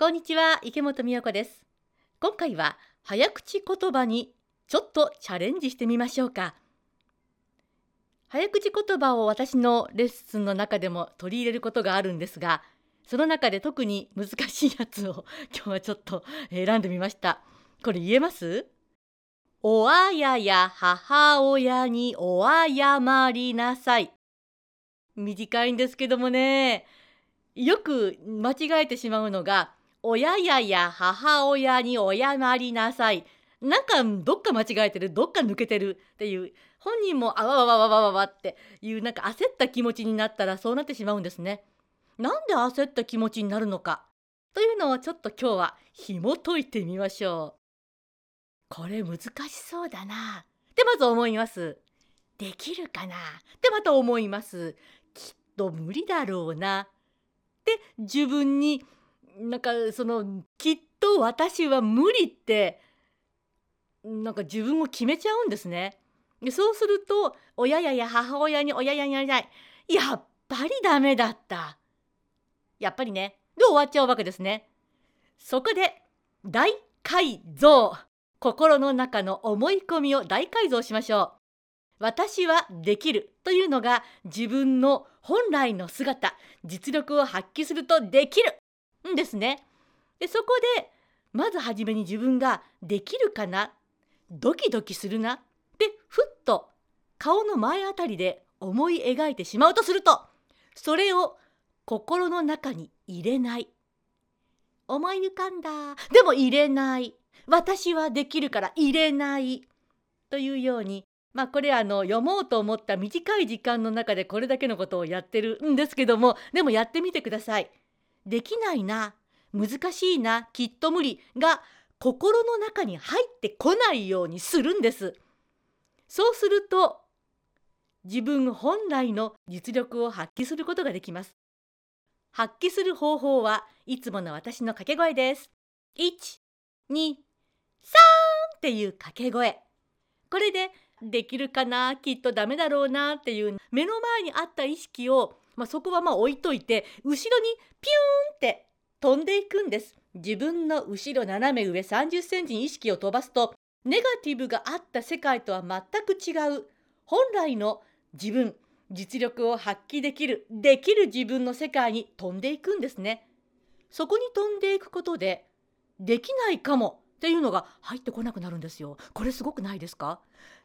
こんにちは池本美代子です。今回は早口言葉にちょっとチャレンジしてみましょうか。早口言葉を私のレッスンの中でも取り入れることがあるんですがその中で特に難しいやつを 今日はちょっと選んでみました。これ言えます？おあやや母親におあやまりなさい。短いんですけどもね。よく間違えてしまうのが親やや母親に謝りなさい。なんかどっか間違えてるどっか抜けてるっていう本人もあわわわわわわわっていうなんか焦った気持ちになったらそうなってしまうんですね。なんで焦った気持ちになるのかというのをちょっと今日は紐解いてみましょう。これ難しそうだなってまず思います。できるかなってまた思います。きっと無理だろうなって自分になんかそのきっと私は無理ってなんか自分を決めちゃうんですね。でそうすると親やや母親に親ややややっぱりダメだった。やっぱりね。で終わっちゃうわけですね。そこで大改造心の中の思い込みを大改造しましょう。私はできるというのが自分の本来の姿実力を発揮するとできるんですね。でそこでまず初めに自分ができるかな？ドキドキするな？ってふっと顔の前あたりで思い描いてしまうとするとそれを心の中に入れない。思い浮かんだ。でも入れない。私はできるから入れない。というようにまあこれあの読もうと思った短い時間の中でこれだけのことをやってるんですけどもでもやってみてください。できないな難しいなきっと無理が心の中に入ってこないようにするんです。そうすると自分本来の実力を発揮することができます。発揮する方法はいつもの私の掛け声です。1、2、3っていう掛け声。これでできるかなきっとダメだろうなっていう目の前にあった意識をまあ、そこはまあ置いといて後ろにピューンって飛んでいくんです。自分の後ろ斜め上30センチに意識を飛ばすとネガティブがあった世界とは全く違う本来の自分実力を発揮できるできる自分の世界に飛んでいくんですね。そこに飛んでいくことでできないかもっていうのが入ってこなくなるんですよ。これすごくないですか？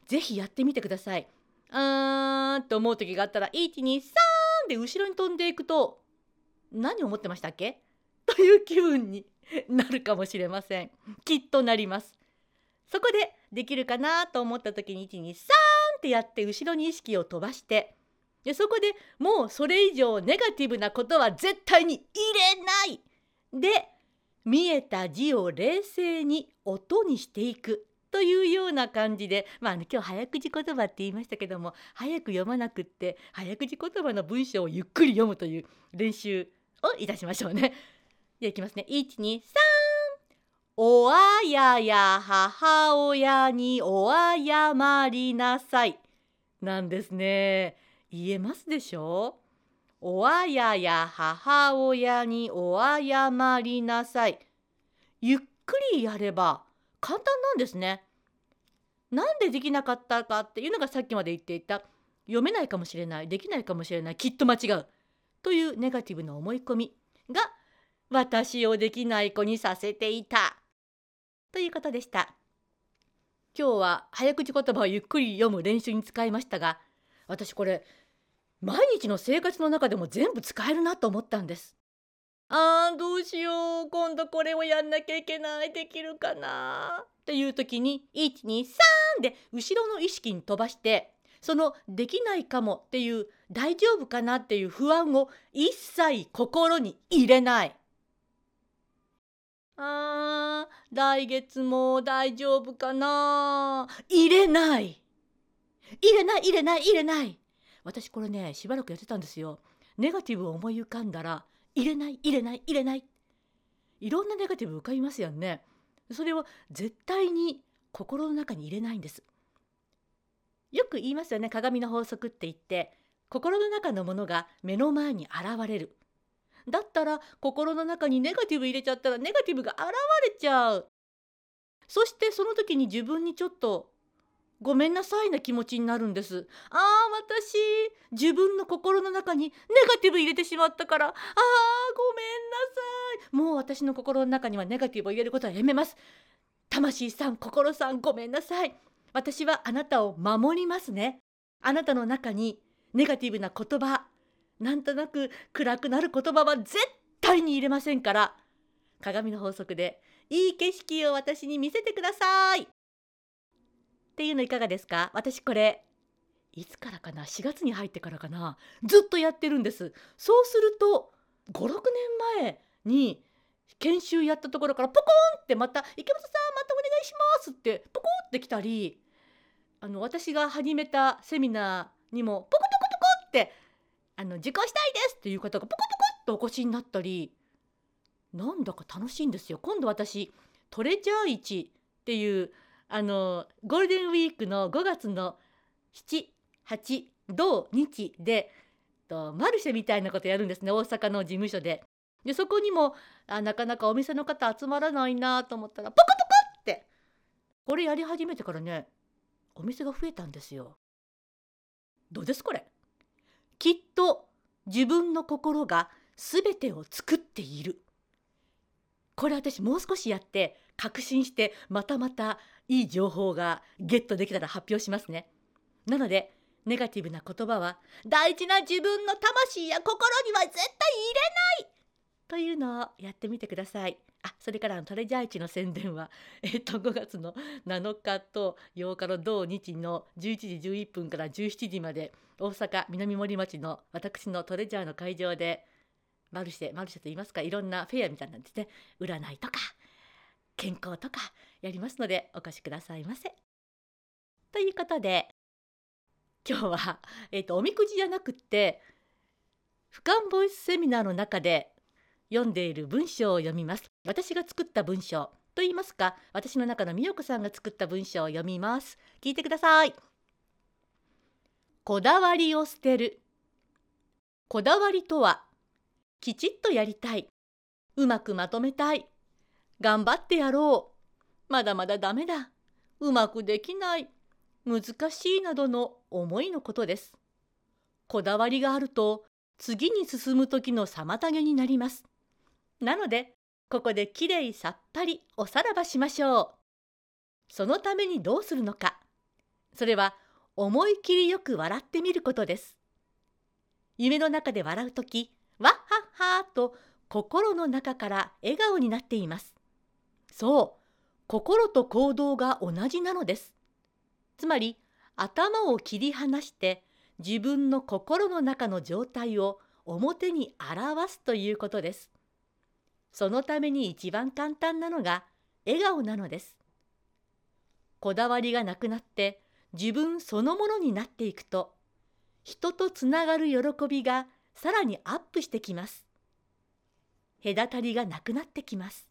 ぜひやってみてください。あーんと思う時があったら123で後ろに飛んでいくと何を思ってましたっけ？という気分になるかもしれません。きっとなります。そこでできるかなと思った時に123ってやって後ろに意識を飛ばしてでそこでもうそれ以上ネガティブなことは絶対に入れないで見えた字を冷静に音にしていくというような感じで、まあ、今日早口言葉って言いましたけども早く読まなくって早口言葉の文章をゆっくり読むという練習をいたしましょうね。でいきますね。123おあやや母親におあやまりなさい。なんですね。言えますでしょ？おあやや母親におあやまりなさい。ゆっくりやれば簡単なんですね。なんでできなかったかっていうのがさっきまで言っていた読めないかもしれないできないかもしれないきっと間違うというネガティブな思い込みが私をできない子にさせていたということでした。今日は早口言葉をゆっくり読む練習に使いましたが私これ毎日の生活の中でも全部使えるなと思ったんです。あーどうしよう。今度これをやんなきゃいけない。できるかな？っていう時に123で後ろの意識に飛ばしてそのできないかもっていう大丈夫かなっていう不安を一切心に入れない。あー来月も大丈夫かな？入れない。入れない入れない入れない。私これねしばらくやってたんですよ。ネガティブを思い浮かんだら入れない入れない入れない。いろんなネガティブ浮かびますよね。それを絶対に心の中に入れないんです。よく言いますよね。鏡の法則って言って心の中のものが目の前に現れる。だったら心の中にネガティブ入れちゃったらネガティブが現れちゃう。そしてその時に自分にちょっとごめんなさいな気持ちになるんです。ああ、私、自分の心の中にネガティブ入れてしまったから、ああ、ごめんなさい。もう私の心の中にはネガティブを入れることはやめます。魂さん、心さん、ごめんなさい。私はあなたを守りますね。あなたの中にネガティブな言葉、なんとなく暗くなる言葉は絶対に入れませんから、鏡の法則でいい景色を私に見せてくださいっていうのいかがですか？私これいつからかな？4月に入ってからかな？ずっとやってるんです。そうすると56年前に研修やったところからポコンってまた「池本さんまたお願いします」ってポコンって来たりあの私が始めたセミナーにもポコポコポコってあの受講したいですっていう方がポコポコっとお越しになったりなんだか楽しいんですよ。今度私トレジャー市っていうあのゴールデンウィークの5月の78土日でとマルシェみたいなことやるんですね大阪の事務所で。でそこにもあなかなかお店の方集まらないなと思ったらポコポコってこれやり始めてからねお店が増えたんですよ。どうですこれ?きっと自分の心が全てを作っているこれ私もう少しやって確信してまたまたいい情報がゲットできたら発表しますね。なのでネガティブな言葉は大事な自分の魂や心には絶対入れないというのをやってみてください。あそれからトレジャー市の宣伝は、えっと、5月の7日と8日の同日の11時11分から17時まで大阪南森町の私のトレジャーの会場でマルシェマルシェと言いますかいろんなフェアみたいなんですね占いとか健康とかやりますのでお越しくださいませ。ということで今日は、えーと、おみくじじゃなくって俯瞰ボイスセミナーの中で読んでいる文章を読みます。私が作った文章と言いますか私の中の美代子さんが作った文章を読みます。聞いてください。こだわりを捨てる。こだわりとはきちっとやりたい。うまくまとめたい。頑張ってやろう。まだまだダメだ。うまくできない。難しいなどの思いのことです。こだわりがあると次に進む時の妨げになります。なのでここできれいさっぱりおさらばしましょう。そのためにどうするのか。それは思い切りよく笑ってみることです。夢の中で笑う時わっはっはーと心の中から笑顔になっています。そう、心と行動が同じなのです。つまり頭を切り離して自分の心の中の状態を表に表すということです。そのために一番簡単なのが笑顔なのです。こだわりがなくなって自分そのものになっていくと人とつながる喜びがさらにアップしてきます。隔たりがなくなってきます。